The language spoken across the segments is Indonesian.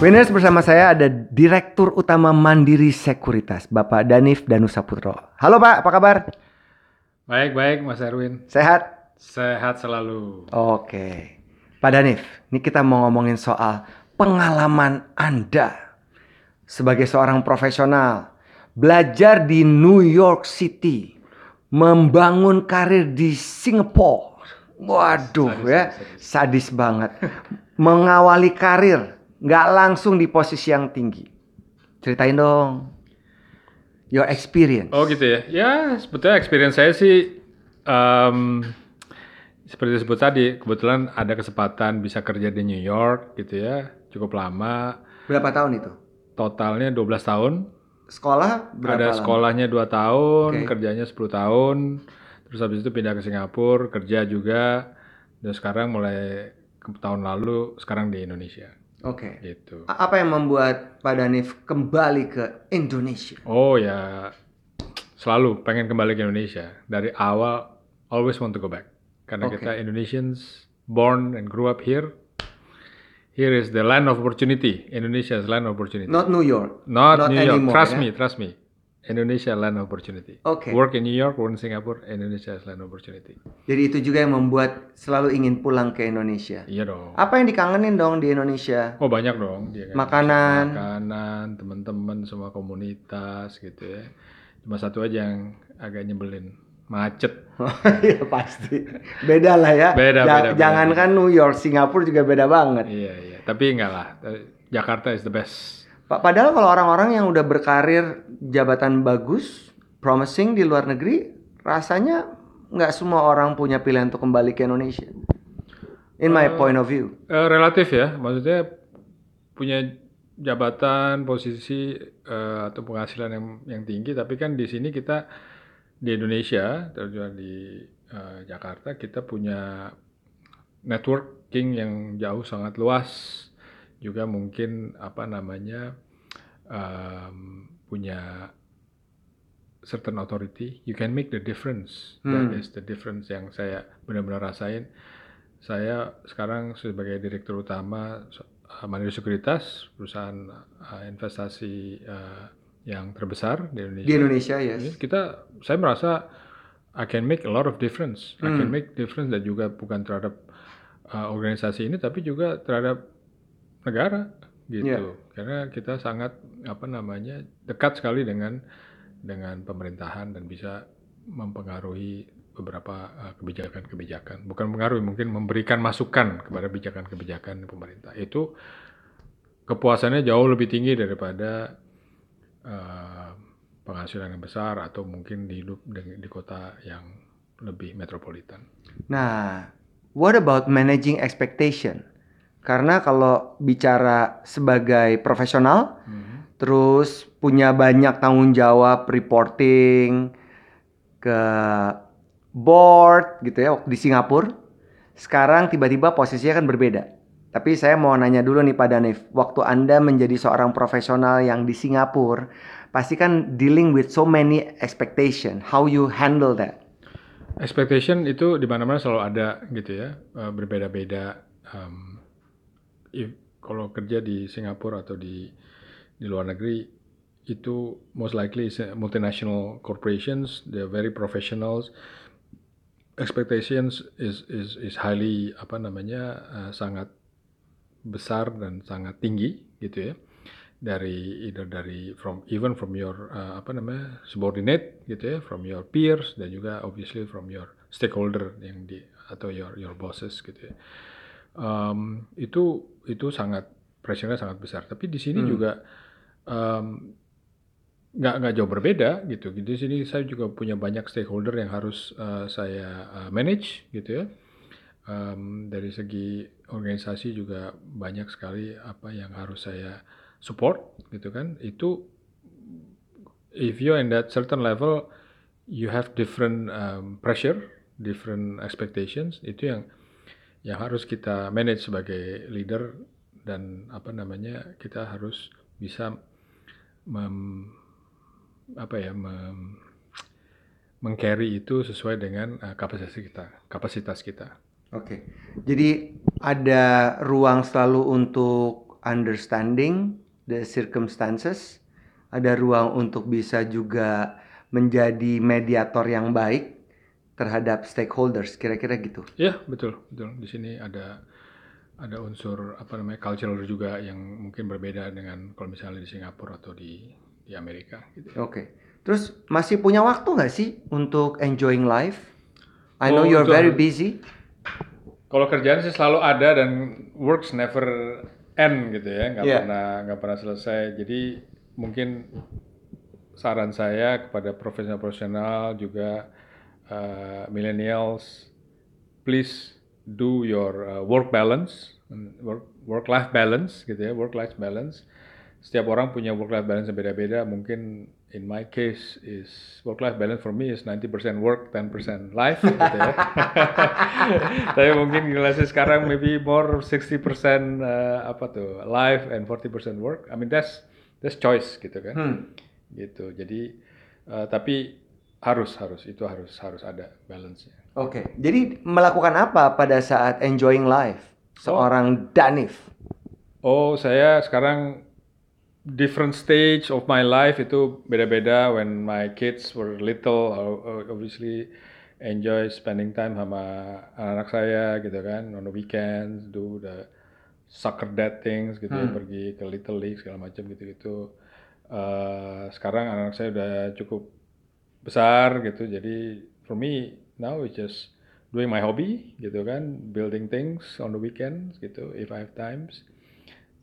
Winners bersama saya ada Direktur Utama Mandiri Sekuritas, Bapak Danif Danusaputro. Halo Pak, apa kabar? Baik, baik Mas Erwin. Sehat? Sehat selalu. Oke. Pak Danif, ini kita mau ngomongin soal pengalaman Anda sebagai seorang profesional. Belajar di New York City. Membangun karir di Singapura. Waduh Sadis, ya, sadis banget. Mengawali karir nggak langsung di posisi yang tinggi. Ceritain dong. Your experience. Oh gitu ya. Ya sebetulnya experience saya sih em, seperti disebut tadi, kebetulan ada kesempatan bisa kerja di New York gitu ya, cukup lama. Berapa tahun itu? Totalnya 12 tahun. Sekolah berapa ada lama? sekolahnya 2 tahun, Oke. kerjanya 10 tahun. Terus habis itu pindah ke Singapura, kerja juga. Dan sekarang mulai tahun lalu sekarang di Indonesia Oke. gitu. A- Apa yang membuat Pak Danif kembali ke Indonesia? Oh ya, selalu pengen kembali ke Indonesia. Dari awal, always want to go back. Karena Oke. kita Indonesians, born and grew up here. Here is the land of opportunity. Indonesia is land of opportunity. Not New York. Not not New York. anymore, trust ya? me, trust me. Indonesia land opportunity. Oke. Work in New York, work in Singapore, Indonesia is land opportunity. Jadi itu juga yang membuat selalu ingin pulang ke Indonesia. Iya dong. Apa yang dikangenin dong di Indonesia? Oh banyak dong. Dia kan. Makanan. Makanan, teman-teman, semua komunitas gitu ya. Cuma satu aja yang agak nyebelin. Macet. Iya pasti. Beda lah ya. Beda, Ja- beda, beda. Jangankan New York, Singapura juga beda banget. Iya iya, tapi enggak lah. Jakarta is the best. Pak, padahal kalau orang-orang yang udah berkarir jabatan bagus, promising di luar negeri, rasanya nggak semua orang punya pilihan untuk kembali ke Indonesia. In my point of view. Eh, relatif ya, maksudnya punya jabatan, posisi eh, atau penghasilan yang yang tinggi, tapi kan di sini kita di Indonesia, terutama di eh, Jakarta, kita punya networking yang jauh sangat luas, juga mungkin apa namanya em, punya certain authority, you can make the difference. That Hmm. is the difference yang saya benar-benar rasain. Saya sekarang sebagai direktur utama uh, Mandiri Sekuritas, perusahaan uh, investasi uh, yang terbesar di Indonesia. Di Indonesia, yes. Kita, saya merasa I can make a lot of difference. I can Hmm. make difference dan juga bukan terhadap uh, organisasi ini, tapi juga terhadap negara gitu. Iya. Karena kita sangat apa namanya dekat sekali dengan dengan pemerintahan dan bisa mempengaruhi beberapa uh, kebijakan-kebijakan. Bukan mempengaruhi, mungkin memberikan masukan kepada kebijakan-kebijakan pemerintah. Itu kepuasannya jauh lebih tinggi daripada uh, penghasilan yang besar atau mungkin di hidup di, di kota yang lebih metropolitan. Nah, what about managing expectation? Karena kalau bicara sebagai profesional, terus punya banyak tanggung jawab reporting ke board gitu ya waktu di Singapura. Sekarang tiba-tiba posisinya kan berbeda. Tapi saya mau nanya dulu nih Pak Danif, waktu Anda menjadi seorang profesional yang di Singapura, pasti kan dealing with so many expectation. How you handle that? Expectation itu di mana-mana selalu ada gitu ya, eh, berbeda-beda. Um, kalau kerja di Singapura atau di di luar negeri itu most likely multinational corporations, they're very professionals. Expectations is is is highly apa namanya eh, sangat besar dan sangat tinggi gitu ya dari either dari from even from your uh, apa namanya subordinate gitu ya from your peers dan juga obviously from your stakeholder yang di atau your your bosses gitu ya Um, itu itu sangat pressure-nya sangat besar. Tapi di sini Hmm. juga um, nggak nggak jauh berbeda gitu. Di sini saya juga punya banyak stakeholder yang harus uh, saya uh, manage gitu ya. Um, dari segi organisasi juga banyak sekali apa yang harus saya support gitu kan. Itu if you're in that certain level you have different um, pressure different expectations. Itu yang yang harus kita manage sebagai leader dan apa namanya kita harus bisa mem, apa ya mem, mengcarry itu sesuai dengan uh, kapasitas kita kapasitas kita. Oke, jadi ada ruang selalu untuk understanding the circumstances, ada ruang untuk bisa juga menjadi mediator yang baik terhadap stakeholders, kira-kira gitu. Iya, betul, betul. Di sini ada ada unsur apa namanya cultural juga yang mungkin berbeda dengan kalau misalnya di Singapura atau di di Amerika. Gitu. Oke. Terus masih punya waktu nggak sih untuk enjoying life? I know Oh, you're betul. very busy. Kalau kerjaan sih selalu ada dan works never end gitu ya, nggak Iya. pernah nggak pernah selesai. Jadi mungkin saran saya kepada profesional-profesional juga uh, millennials, please do your uh, work balance, work work life balance gitu ya, work life balance. Setiap orang punya work life balance yang beda-beda. Mungkin in my case is work life balance for me is 90% work, 10% life gitu ya. Tapi mungkin generasi sekarang maybe more 60% uh, apa tuh life and 40% work. I mean that's that's choice gitu kan. Hmm. Gitu. Jadi uh, tapi harus harus itu harus harus ada balance-nya. Oke. Jadi melakukan apa pada saat enjoying life? Seorang Danif. Oh, saya sekarang different stage of my life itu beda-beda. When my kids were little, obviously enjoy spending time sama anak-anak saya gitu kan, on the weekends, do the soccer dad things gitu ya, Hmm. pergi ke little league segala macam gitu-gitu. Eh, sekarang anak saya udah cukup besar gitu, jadi for me now it's just doing my hobby gitu kan, building things on the weekends gitu, if I have times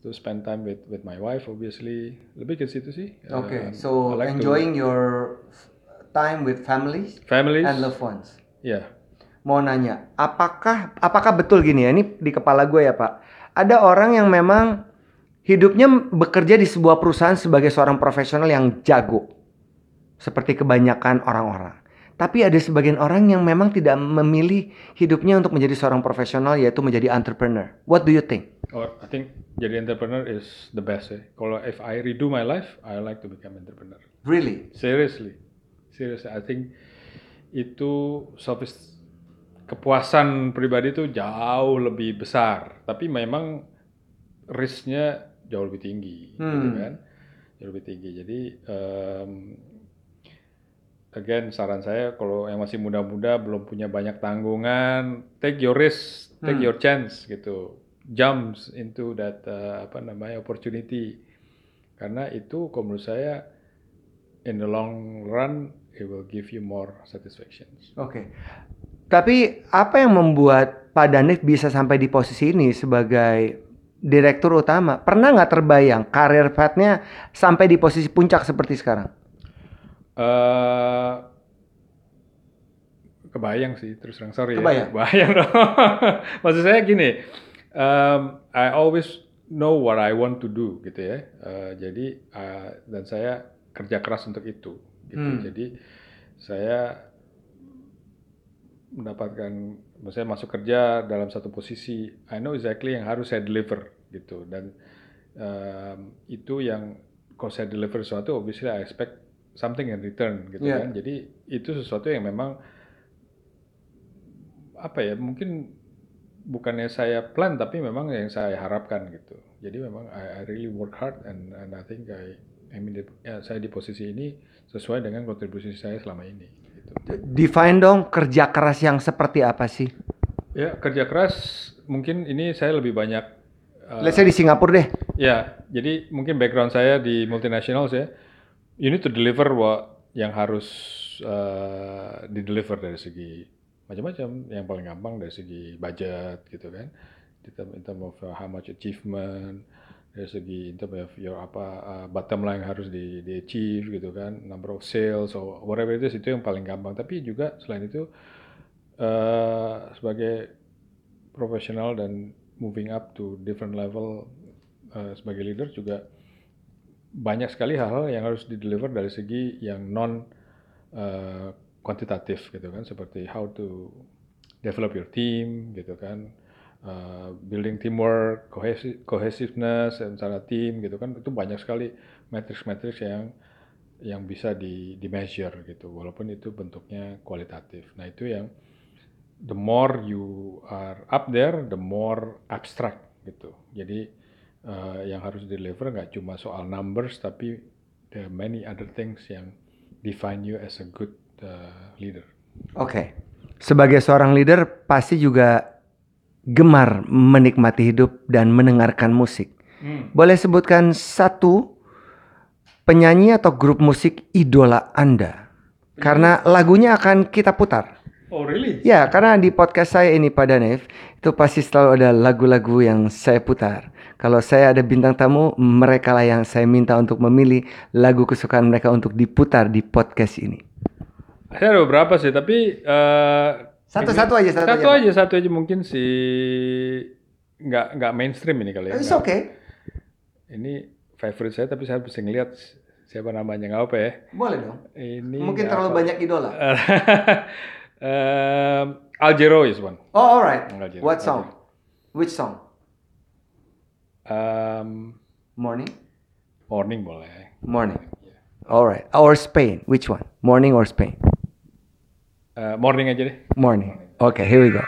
to spend time with with my wife obviously lebih ke situ sih. Oke. Um, so I like to- enjoying your time with families families, and loved ones. yeah. Mau nanya, apakah apakah betul gini ya? Ini di kepala gue ya Pak. Ada orang yang memang hidupnya bekerja di sebuah perusahaan sebagai seorang profesional yang jago, seperti kebanyakan orang-orang. Tapi ada sebagian orang yang memang tidak memilih hidupnya untuk menjadi seorang profesional, yaitu menjadi entrepreneur. What do you think? Or I think jadi entrepreneur is the best ya. Kalau if I redo my life, I like to become entrepreneur. Really? Seriously, seriously, I think itu sofis kepuasan pribadi itu jauh lebih besar. Tapi memang risknya jauh lebih tinggi, gitu Hmm. kan? Jauh lebih tinggi. Jadi em, again saran saya kalau yang masih muda-muda belum punya banyak tanggungan, take your risk, take Hmm. your chance gitu, jumps into that uh, apa namanya opportunity. Karena itu kalau menurut saya in the long run it will give you more satisfactions. Oke. Tapi apa yang membuat Pak Danif bisa sampai di posisi ini sebagai direktur utama? Pernah nggak terbayang karir path-nya sampai di posisi puncak seperti sekarang? Eh kebayang sih terus terang sorry Kebayang? ya. Kebayang dong. Maksud saya gini, um, I always know what I want to do gitu ya. Eh, jadi eh, dan saya kerja keras untuk itu. Gitu. Hmm. Jadi saya mendapatkan, maksudnya masuk kerja dalam satu posisi, I know exactly yang harus saya deliver gitu dan um, itu yang kalau saya deliver sesuatu, obviously I expect something in return gitu Yeah. kan. Jadi itu sesuatu yang memang apa ya mungkin bukannya saya plan tapi memang yang saya harapkan gitu. Jadi memang I, I really work hard and and I think I I mean ya, saya di posisi ini sesuai dengan kontribusi saya selama ini. Gitu. Define dong kerja keras yang seperti apa sih? Ya kerja keras mungkin ini saya lebih banyak. uh, Let's say di Singapura deh. Ya, jadi mungkin background saya di multinational ya, you need to deliver what yang harus uh, di-deliver dari segi macam-macam. Yang paling gampang dari segi budget gitu kan, in term, of uh, how much achievement, dari segi in term of your apa uh, bottom line harus di, di achieve gitu kan, number of sales or whatever it is itu yang paling gampang. Tapi juga selain itu uh, sebagai profesional dan moving up to different level uh, sebagai leader juga banyak sekali hal-hal yang harus di-deliver dari segi yang non uh, kuantitatif gitu kan seperti how to develop your team gitu kan uh, building teamwork cohesi- cohesiveness antara tim gitu kan itu banyak sekali matrix-matrix yang yang bisa di, di measure gitu walaupun itu bentuknya kualitatif nah itu yang the more you are up there, the more abstract gitu. Jadi uh, yang harus deliver nggak cuma soal numbers tapi there are many other things yang define you as a good uh, leader. Oke. Sebagai seorang leader pasti juga gemar menikmati hidup dan mendengarkan musik. Boleh sebutkan satu penyanyi atau grup musik idola Anda? Karena lagunya akan kita putar. Oh really? Ya, karena di podcast saya ini Pak Danif, itu pasti selalu ada lagu-lagu yang saya putar. Kalau saya ada bintang tamu, mereka lah yang saya minta untuk memilih lagu kesukaan mereka untuk diputar di podcast ini. Saya ada beberapa sih, tapi uh, Satu-satu aja, satu, satu aja. aja, satu aja mungkin si nggak nggak mainstream ini kali ya. It's nggak- okay. Ini favorite saya, tapi saya bisa ngeliat siapa namanya nggak apa ya. Boleh dong. Ini Mungkin terlalu apa. banyak idola. um, Aljero is one. Oh, alright. Jero. What song? Which song? Um, Morning? morning boleh. Morning. Alright. Or Spain. Which one? Morning or Spain? Uh, morning aja deh. Morning. Okay, here we go.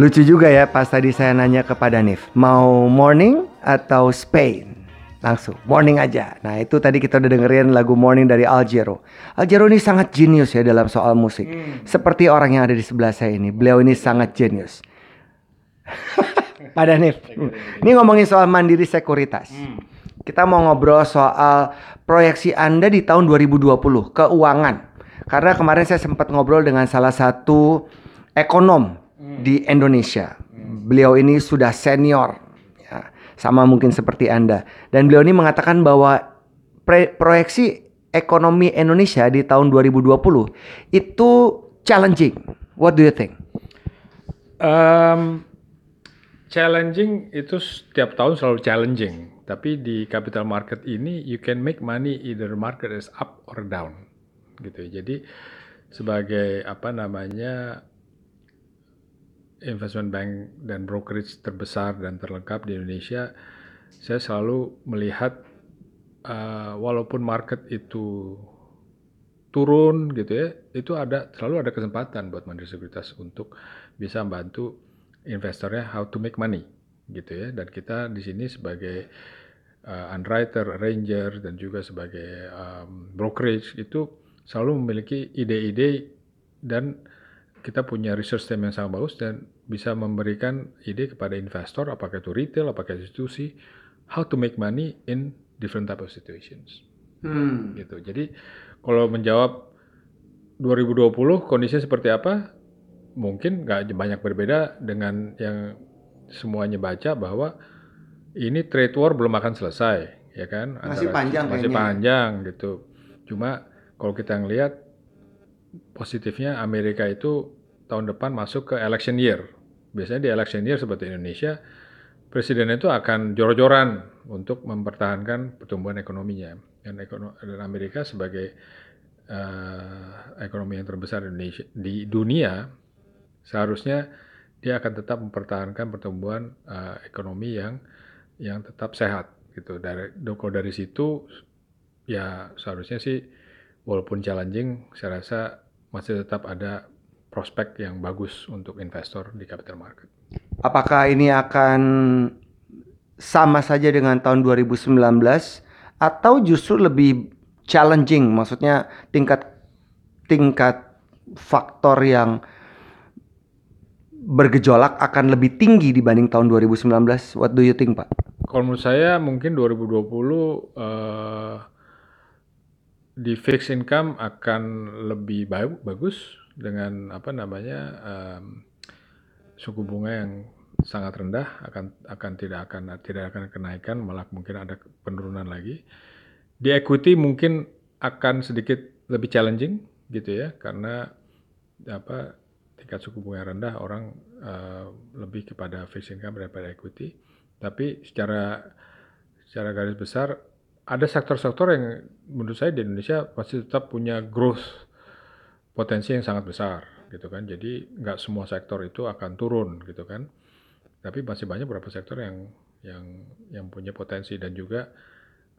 Lucu juga ya pas tadi saya nanya kepada Nif, mau morning atau Spain? Langsung, morning aja. Nah itu tadi kita udah dengerin lagu Morning dari Aljero. Aljero ini sangat jenius ya dalam soal musik. Seperti orang yang ada di sebelah saya ini, beliau ini sangat jenius. Pak Danif, ini ngomongin soal mandiri sekuritas. Kita mau ngobrol soal proyeksi Anda di tahun 2020, keuangan. Karena kemarin saya sempat ngobrol dengan salah satu ekonom di Indonesia. Beliau ini sudah senior, ya, sama mungkin seperti Anda. Dan beliau ini mengatakan bahwa proyeksi ekonomi Indonesia di tahun 2020 itu challenging. What do you think? Um, challenging itu setiap tahun selalu challenging. Tapi di capital market ini you can make money either market is up or down, gitu. Jadi sebagai apa namanya investment bank dan brokerage terbesar dan terlengkap di Indonesia, saya selalu melihat uh, walaupun market itu turun gitu ya, itu ada selalu ada kesempatan buat Mandiri Sekuritas untuk bisa membantu investornya how to make money gitu ya. Dan kita di sini sebagai uh, underwriter, arranger dan juga sebagai um, brokerage itu selalu memiliki ide-ide dan kita punya research team yang sangat bagus dan bisa memberikan ide kepada investor apakah itu retail, apakah institusi how to make money in different type of situations Hmm. gitu. Jadi kalau menjawab 2020 kondisinya seperti apa? Mungkin nggak banyak berbeda dengan yang semuanya baca bahwa ini trade war belum akan selesai, ya kan? Masih panjang masih kayaknya panjang gitu. Cuma kalau kita ngelihat positifnya Amerika itu tahun depan masuk ke election year. Biasanya di election year seperti Indonesia, presiden itu akan jor-joran untuk mempertahankan pertumbuhan ekonominya. Dan, ekono- dan Amerika sebagai eh, ekonomi yang terbesar Indonesia, di dunia, seharusnya dia akan tetap mempertahankan pertumbuhan eh, ekonomi yang yang tetap sehat gitu. Dari kalau dari situ ya seharusnya sih walaupun challenging, saya rasa masih tetap ada prospek yang bagus untuk investor di capital market. Apakah ini akan sama saja dengan tahun 2019 atau justru lebih challenging? Maksudnya tingkat tingkat faktor yang bergejolak akan lebih tinggi dibanding tahun 2019 what do you think Pak? Kalau menurut saya mungkin 2020 eh, di fixed income akan lebih ba- bagus dengan apa namanya em, suku bunga yang sangat rendah akan akan tidak akan tidak akan kenaikan malah mungkin ada penurunan lagi. Di equity mungkin akan sedikit lebih challenging gitu ya karena apa tingkat suku bunga rendah orang eh, lebih kepada fixed income daripada equity. Tapi secara secara garis besar ada sektor-sektor yang menurut saya di Indonesia masih tetap punya growth potensi yang sangat besar gitu kan. Jadi nggak semua sektor itu akan turun gitu kan. Tapi masih banyak beberapa sektor yang yang yang punya potensi dan juga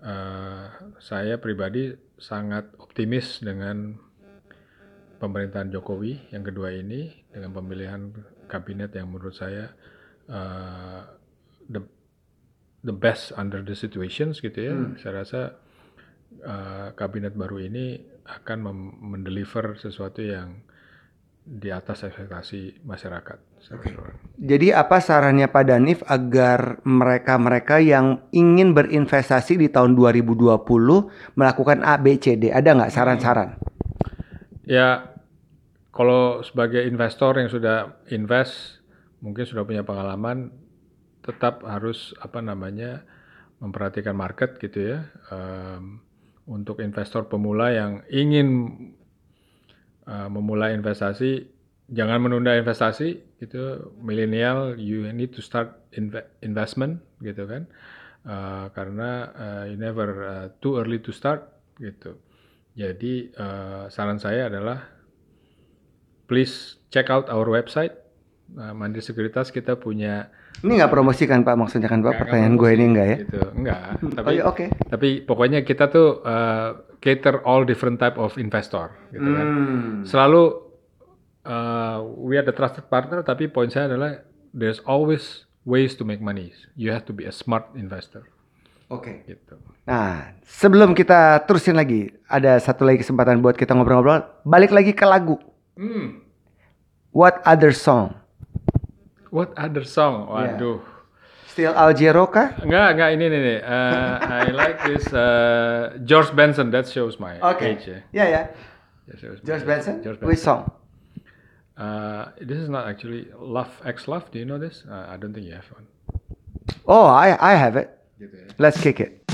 eh, saya pribadi sangat optimis dengan pemerintahan Jokowi yang kedua ini dengan pemilihan kabinet yang menurut saya the the best under the situations gitu ya. Saya rasa eh, kabinet baru ini akan mendeliver sesuatu yang di atas ekspektasi masyarakat. keseluruhan. Jadi apa sarannya Pak Danif agar mereka-mereka yang ingin berinvestasi di tahun 2020 melakukan A, B, C, D? Ada nggak saran-saran? Ya, kalau sebagai investor yang sudah invest, mungkin sudah punya pengalaman, tetap harus apa namanya memperhatikan market gitu ya. Em, untuk investor pemula yang ingin eh, memulai investasi, jangan menunda investasi gitu. Milenial, you need to start inve- investment gitu kan. Eh, karena eh, you never eh, too early to start gitu. Jadi eh, saran saya adalah please check out our website Nah, Mandiri Sekuritas kita punya ini nggak promosikan Pak maksudnya kan Pak gak, pertanyaan gue ini enggak ya? Gitu. Enggak. Hmm. Tapi oh, ya, oke. Okay. Tapi pokoknya kita tuh uh, cater all different type of investor gitu kan. hmm. kan. Selalu uh, we are the trusted partner tapi poin saya adalah there's always ways to make money. You have to be a smart investor. Oke. Okay. Gitu. Nah, sebelum kita terusin lagi, ada satu lagi kesempatan buat kita ngobrol-ngobrol. Balik lagi ke lagu. Hmm. What other song What other song? Waduh. Yeah. Still Al Jero kah? Enggak, enggak ini nih. Uh, I like this uh, George Benson. That shows my okay. age. Yeah, yeah. yeah. George, George Benson? George Benson. Which song? Uh, this is not actually Love X Love. Do you know this? Uh, I don't think you have one. Oh, I I have it. Let's kick it.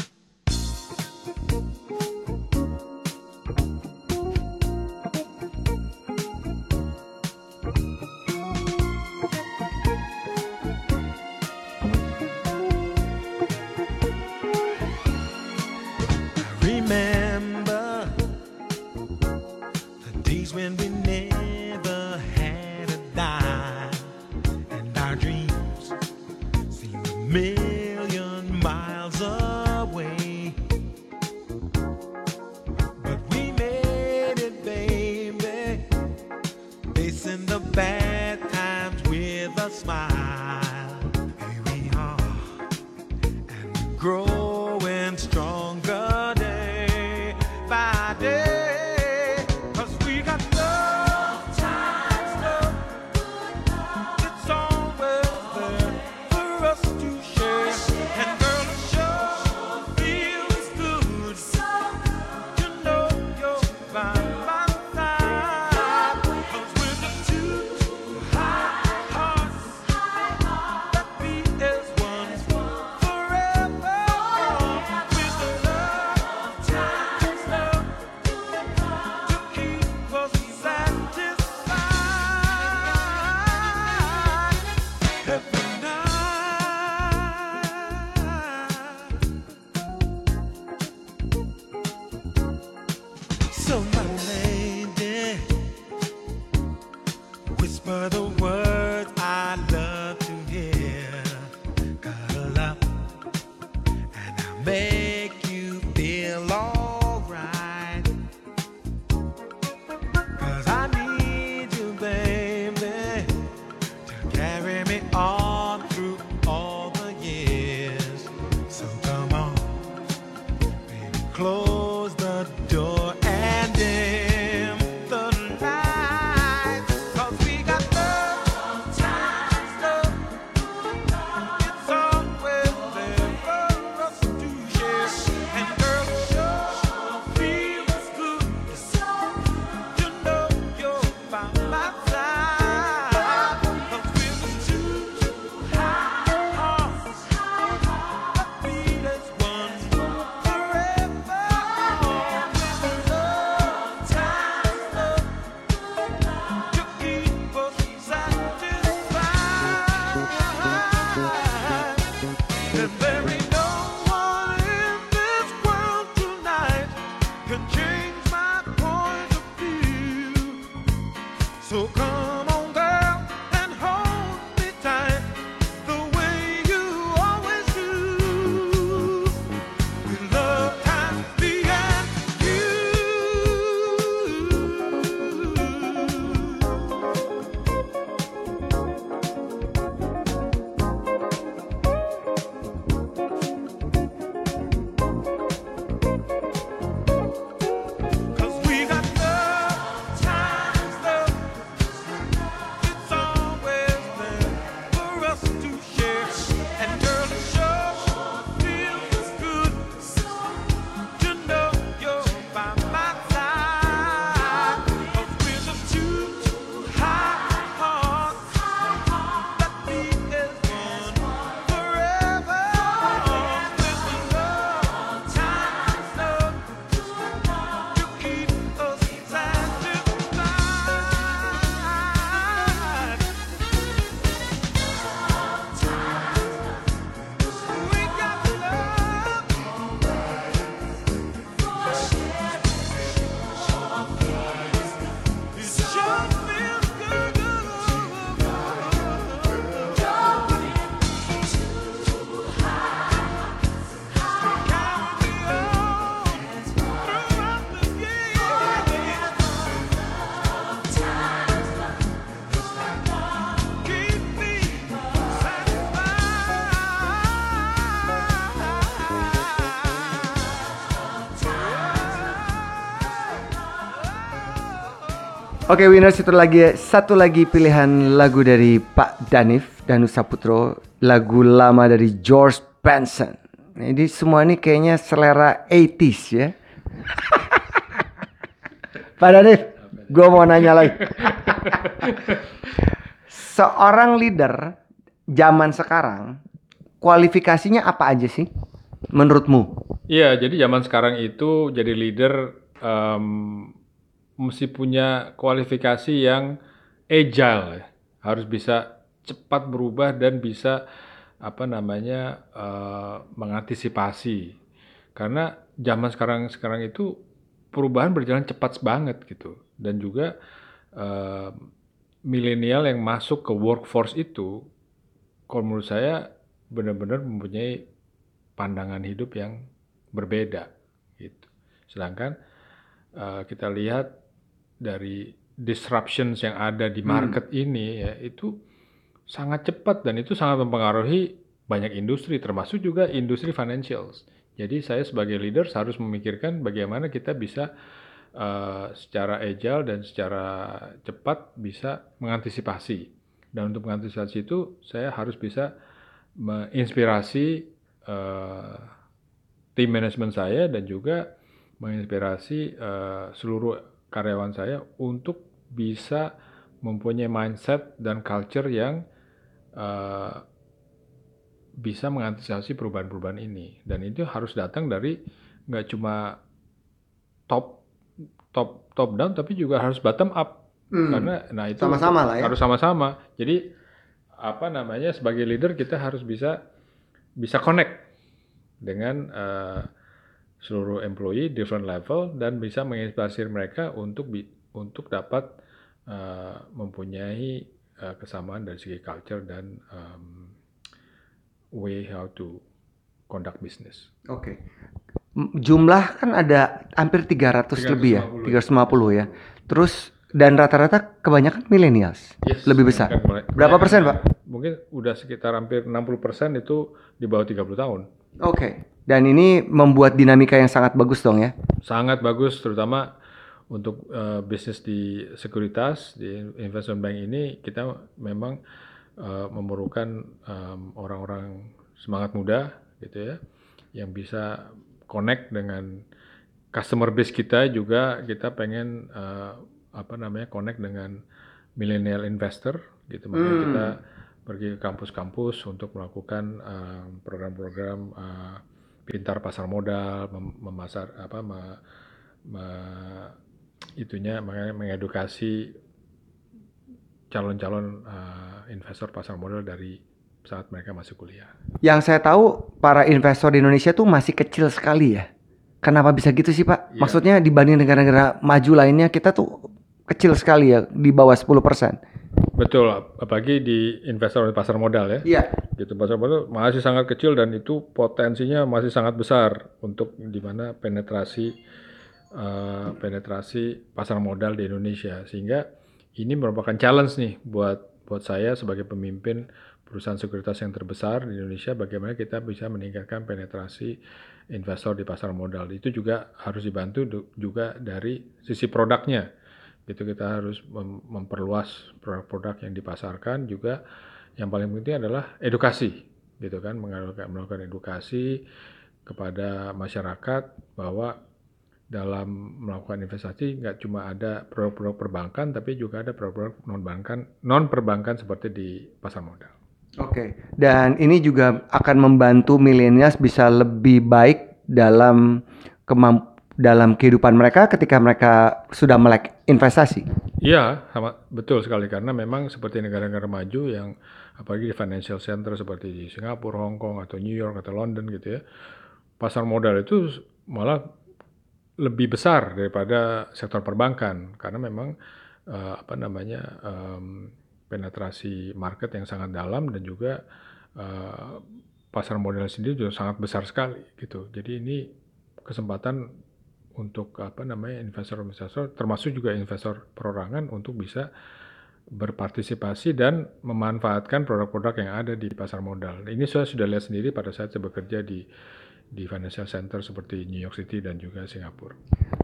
Pilihan lagu dari Pak Danif Danu Saputro lagu lama dari George Benson. Jadi semua ini kayaknya selera 80s ya. Pak Danif, gue mau nanya lagi. Seorang leader zaman sekarang kualifikasinya apa aja sih menurutmu? Iya, jadi zaman sekarang itu jadi leader em, mesti punya kualifikasi yang agile, ya. harus bisa cepat berubah dan bisa apa namanya eh, mengantisipasi. Karena zaman sekarang sekarang itu perubahan berjalan cepat banget gitu, dan juga eh, milenial yang masuk ke workforce itu, kalau menurut saya benar-benar mempunyai pandangan hidup yang berbeda gitu. Sedangkan eh, kita lihat dari disruptions yang ada di market ini ya itu sangat cepat dan itu sangat mempengaruhi banyak industri termasuk juga industri financials. Jadi saya sebagai leader harus memikirkan bagaimana kita bisa eh, secara agile dan secara cepat bisa mengantisipasi. Dan untuk mengantisipasi itu saya harus bisa menginspirasi eh, tim manajemen saya dan juga menginspirasi eh, seluruh karyawan saya untuk bisa mempunyai mindset dan culture yang eh, bisa mengantisipasi perubahan-perubahan ini dan itu harus datang dari nggak cuma top top top down tapi juga harus bottom up karena nah itu Hmm. Sama-sama lah ya. harus sama-sama jadi apa namanya sebagai leader kita harus bisa bisa connect dengan eh, seluruh employee different level dan bisa menginspirasi mereka untuk bi- untuk dapat eh, mempunyai eh, kesamaan dari segi culture dan em, way how to conduct business. Oke. M- Jumlah kan ada hampir 300 lebih ya, 350 ya. Terus dan rata-rata kebanyakan millennials. Lebih besar. Mulai- Berapa persen, Pak? Mungkin udah sekitar hampir 60% itu di bawah 30 tahun. Oke. Dan ini membuat dinamika yang sangat bagus dong ya. Sangat bagus terutama untuk eh, bisnis di sekuritas di investment bank ini kita memang eh, memerlukan em, orang-orang semangat muda gitu ya yang bisa connect dengan customer base kita juga kita pengen eh, apa namanya connect dengan millennial investor gitu makanya Hmm. kita pergi ke kampus-kampus untuk melakukan program-program eh, pintar pasar modal mem- memasar apa me- me- itunya makanya mengedukasi calon-calon eh, investor pasar modal dari saat mereka masih kuliah. Yang saya tahu para investor di Indonesia tuh masih kecil sekali ya. Kenapa bisa gitu sih Pak? Iya. Maksudnya dibanding negara-negara maju lainnya kita tuh kecil sekali ya di bawah 10%. Betul, apalagi di investor di pasar modal ya. Iya. Gitu pasar modal masih sangat kecil dan itu potensinya masih sangat besar untuk di mana penetrasi eh, penetrasi pasar modal di Indonesia sehingga ini merupakan challenge nih buat buat saya sebagai pemimpin perusahaan sekuritas yang terbesar di Indonesia bagaimana kita bisa meningkatkan penetrasi investor di pasar modal itu juga harus dibantu juga dari sisi produknya gitu kita harus mem- memperluas produk-produk yang dipasarkan juga yang paling penting adalah edukasi gitu kan melakukan, melakukan edukasi kepada masyarakat bahwa dalam melakukan investasi nggak cuma ada produk-produk perbankan tapi juga ada produk-produk non bankan non perbankan seperti di pasar modal. Oke. Dan ini juga akan membantu milenials bisa lebih baik dalam kemamp dalam kehidupan mereka ketika mereka sudah melek investasi. Iya, betul sekali karena memang seperti negara-negara maju yang apalagi di financial center seperti di Singapura, Hong Kong atau New York atau London gitu ya. Pasar modal itu malah lebih besar daripada sektor perbankan karena memang eh, apa namanya em, penetrasi market yang sangat dalam dan juga eh, pasar modal sendiri juga sangat besar sekali gitu. Jadi ini kesempatan untuk apa namanya investor-investor termasuk juga investor perorangan untuk bisa berpartisipasi dan memanfaatkan produk-produk yang ada di pasar modal. Ini saya sudah lihat sendiri pada saat saya bekerja di di financial center seperti New York City dan juga Singapura.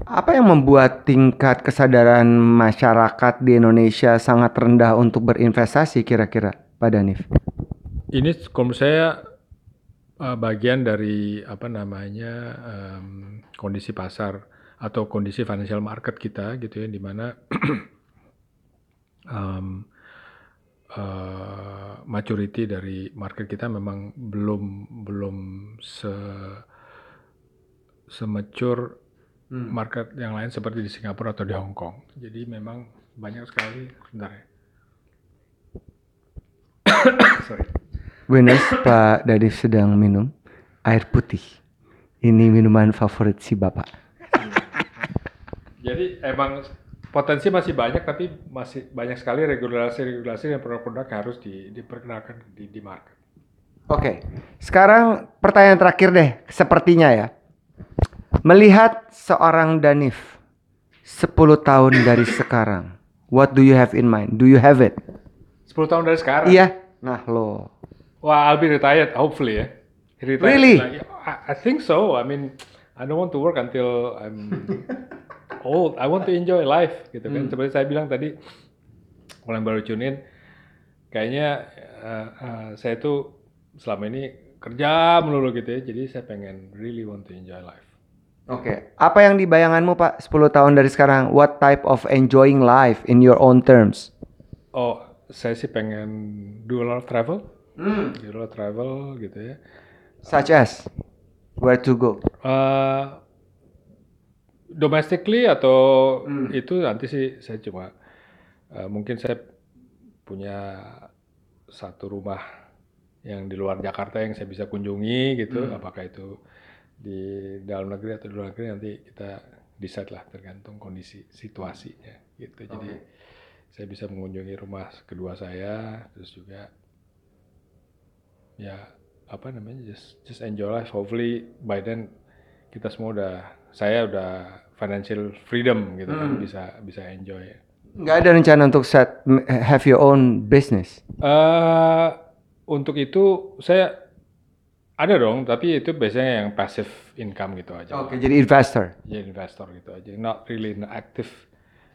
Apa yang membuat tingkat kesadaran masyarakat di Indonesia sangat rendah untuk berinvestasi kira-kira, Pak Danif? Ini kalau saya uh, bagian dari apa namanya em, kondisi pasar atau kondisi financial market kita gitu ya, di mana eh, maturity dari market kita memang belum belum se semature market yang lain seperti di Singapura atau di Hong Kong. Jadi memang banyak sekali, sebentar ya. Sorry. Winners, Pak Danif sedang minum air putih. Ini minuman favorit si Bapak. Jadi emang potensi masih banyak tapi masih banyak sekali regulasi-regulasi dan produk-produk yang harus di, diperkenalkan di, di market. Oke, sekarang pertanyaan terakhir deh, sepertinya ya. Melihat seorang Danif 10 tahun dari sekarang, what do you have in mind? Do you have it? 10 tahun dari sekarang. Iya. Nah, lo. Wah, I'll be retired hopefully ya. Retired, Really? like, I, I think so. I mean, I don't want to work until I'm old. I want to enjoy life gitu kan. Seperti saya bilang tadi, kalau yang baru tune in, kayaknya uh, uh, saya tuh selama ini kerja melulu gitu ya. Jadi saya pengen really want to enjoy life. Oke, apa yang di bayanganmu Pak 10 tahun dari sekarang? What type of enjoying life in your own terms? Oh, saya sih pengen do a lot of travel. Lot of travel gitu ya. Such as? Where to go? Uh, domestically atau itu nanti sih saya cuma uh, mungkin saya punya satu rumah yang di luar Jakarta yang saya bisa kunjungi gitu. Apakah itu di dalam negeri atau di luar negeri nanti kita decide lah tergantung kondisi situasinya gitu. Jadi saya bisa mengunjungi rumah kedua saya terus juga ya apa namanya just just enjoy life. Hopefully by then kita semua udah saya udah financial freedom gitu kan bisa bisa enjoy. Nggak ada rencana untuk set have your own business. eh untuk itu saya ada dong tapi itu biasanya yang passive income gitu aja. Oke, jadi investor. jadi investor gitu aja not really an active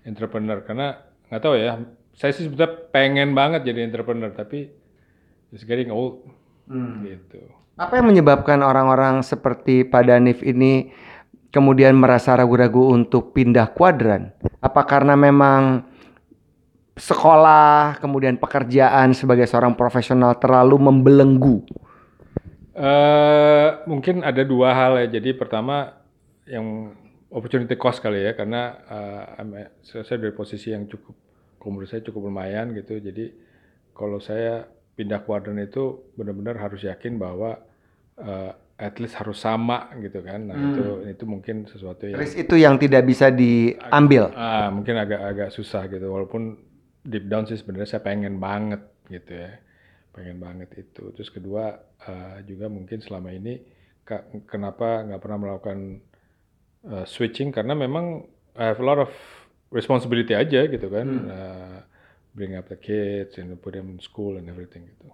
entrepreneur. Karena nggak tahu ya saya sih sebetulnya pengen banget jadi entrepreneur tapi it's getting old gitu Apa yang menyebabkan orang-orang seperti Pak Danif ini kemudian merasa ragu-ragu untuk pindah kuadran? Apa karena memang sekolah, kemudian pekerjaan sebagai seorang profesional terlalu membelenggu? eh mungkin ada dua hal ya. Jadi pertama yang opportunity cost kali ya, karena eh, I'm- saya saya dari posisi yang cukup, kalau menurut saya cukup lumayan gitu. Jadi kalau saya pindah kuadran itu benar-benar harus yakin bahwa eh, at least harus sama gitu kan. Nah itu itu mungkin sesuatu yang Risk itu yang tidak bisa diambil. ah, mungkin agak-agak susah gitu. Walaupun deep down sih sebenarnya saya pengen banget gitu ya, pengen banget itu. Terus kedua eh, juga mungkin selama ini kenapa nggak pernah melakukan eh, switching karena memang I have a lot of responsibility aja gitu kan, Eh, bring up the kids and put them in school and everything gitu.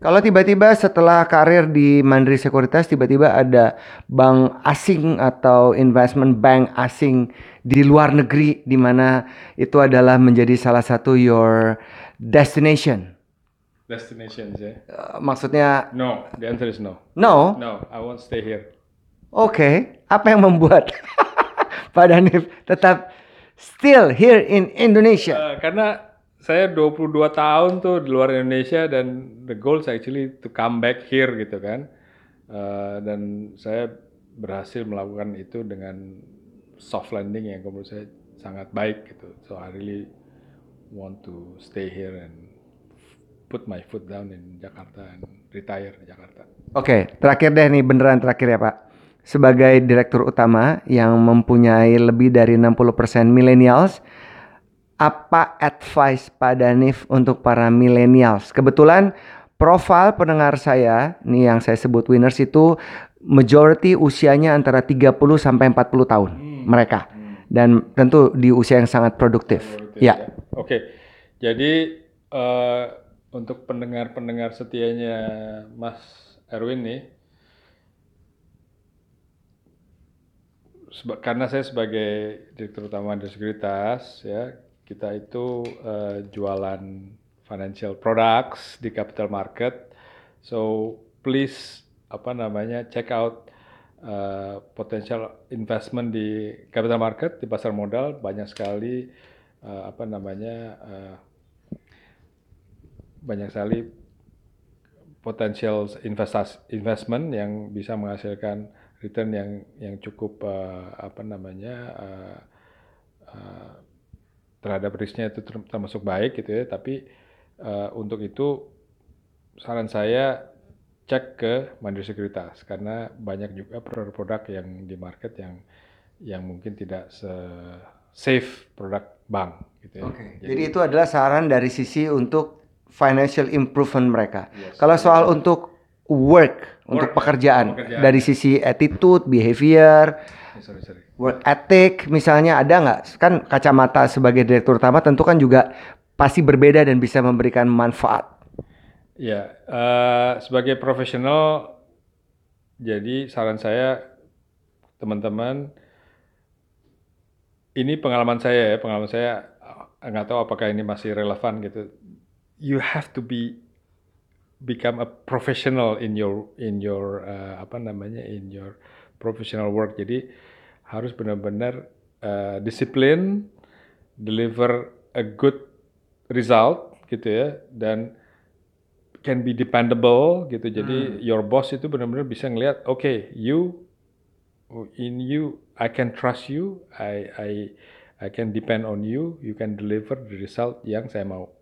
Kalau tiba-tiba setelah karir di Mandiri Sekuritas tiba-tiba ada bank asing atau investment bank asing di luar negeri di mana itu adalah menjadi salah satu your destination. Destinations ya? Eh, maksudnya No, the answer is no. no. No, I won't stay here. Oke, apa yang membuat Pak Danif tetap still here in Indonesia? Eh, karena saya 22 tahun tuh di luar Indonesia dan the goal actually to come back here gitu kan. Eh, dan saya berhasil melakukan itu dengan soft landing yang menurut saya sangat baik gitu. So I really want to stay here and put my foot down in Jakarta and retire di Jakarta. Oke, terakhir deh nih beneran terakhir ya Pak. Sebagai direktur utama yang mempunyai lebih dari 60% millennials, apa advice Pak Danif untuk para millennials? Kebetulan profil pendengar saya, nih yang saya sebut winners itu majority usianya antara 30 sampai 40 tahun mereka. Dan tentu di usia yang sangat produktif. Ya. Oke, jadi eh, untuk pendengar-pendengar setianya Mas Erwin nih, karena saya sebagai direktur utama dari sekuritas ya kita itu eh, jualan financial products di capital market. So please apa namanya check out eh, potential investment di capital market di pasar modal. Banyak sekali eh, apa namanya eh, banyak sekali potensial investasi investment yang bisa menghasilkan return yang yang cukup eh, apa namanya eh, eh, terhadap risknya itu ter- termasuk baik gitu ya tapi eh, untuk itu saran saya cek ke Mandiri Sekuritas karena banyak juga produk-produk yang di market yang yang mungkin tidak se safe produk bank gitu ya. Oke. Jadi itu adalah saran dari sisi untuk financial improvement mereka. Yes. Kalau soal untuk work, untuk Work, pekerjaan, pekerjaan. dari sisi attitude, behavior, Eh, sorry sorry work ethic misalnya ada nggak? Kan kacamata sebagai direktur utama tentu kan juga pasti berbeda dan bisa memberikan manfaat. Ya, eh, sebagai profesional, jadi saran saya teman-teman, ini pengalaman saya ya, pengalaman saya nggak tahu apakah ini masih relevan gitu. You have to be become a professional in your in your eh, apa namanya in your professional work. Jadi harus benar-benar eh, disiplin, deliver a good result gitu ya dan can be dependable gitu. Jadi your boss itu benar-benar bisa ngelihat, oke, you in you I can trust you, I I I can depend on you, you can deliver the result yang saya mau.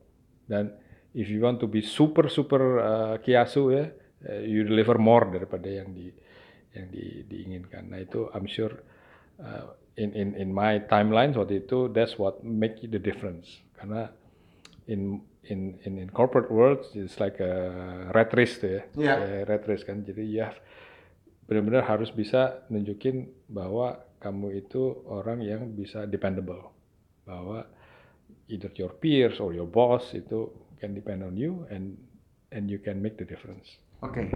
Dan if you want to be super super uh, kiasu ya, uh, you deliver more daripada yang di yang di, diinginkan. Nah itu I'm sure uh, in in in my timeline waktu itu that's what make the difference. Karena in in in in corporate world it's like a rat race tuh ya, Iya. Kayak rat race kan. Jadi ya benar-benar harus bisa nunjukin bahwa kamu itu orang yang bisa dependable, bahwa either your peers or your boss itu can depend on you and and you can make the difference. Oke.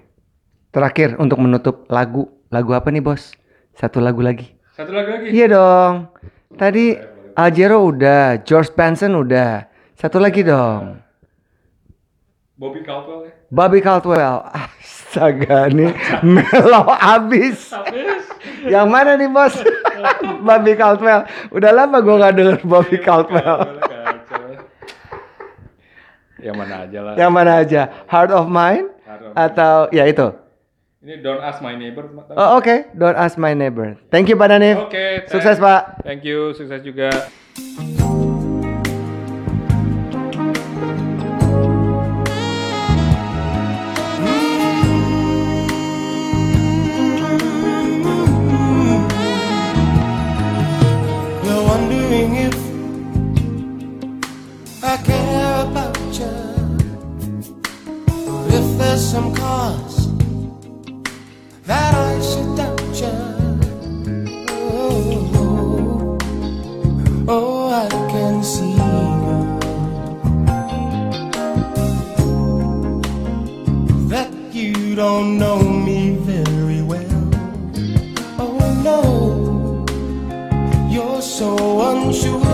Terakhir untuk menutup lagu, lagu apa nih bos? Satu lagu lagi. Satu lagi lagi. Iya dong. Tadi Aljero udah, George Benson udah. Satu lagi dong. Bobby Caldwell ya. Bobby Caldwell. Astaga nih melo abis. Yang mana nih bos? Bobby Caldwell. Udah lama gue gak denger Bobby Caldwell. Yang mana aja lah. Yang mana aja? Heart of Mine Heart of atau ya itu? Ini Don't Ask My Neighbor. Oke. Oh oke, Don't Ask My Neighbor. Thank you Pak Danif. thanks. Sukses Pak. Thank you, sukses juga. You don't know me very well. Oh no. You're so unsure,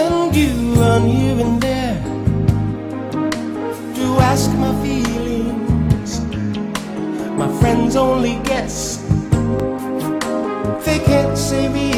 and you run here and there to ask my feelings. My friends only guess, they can't say really.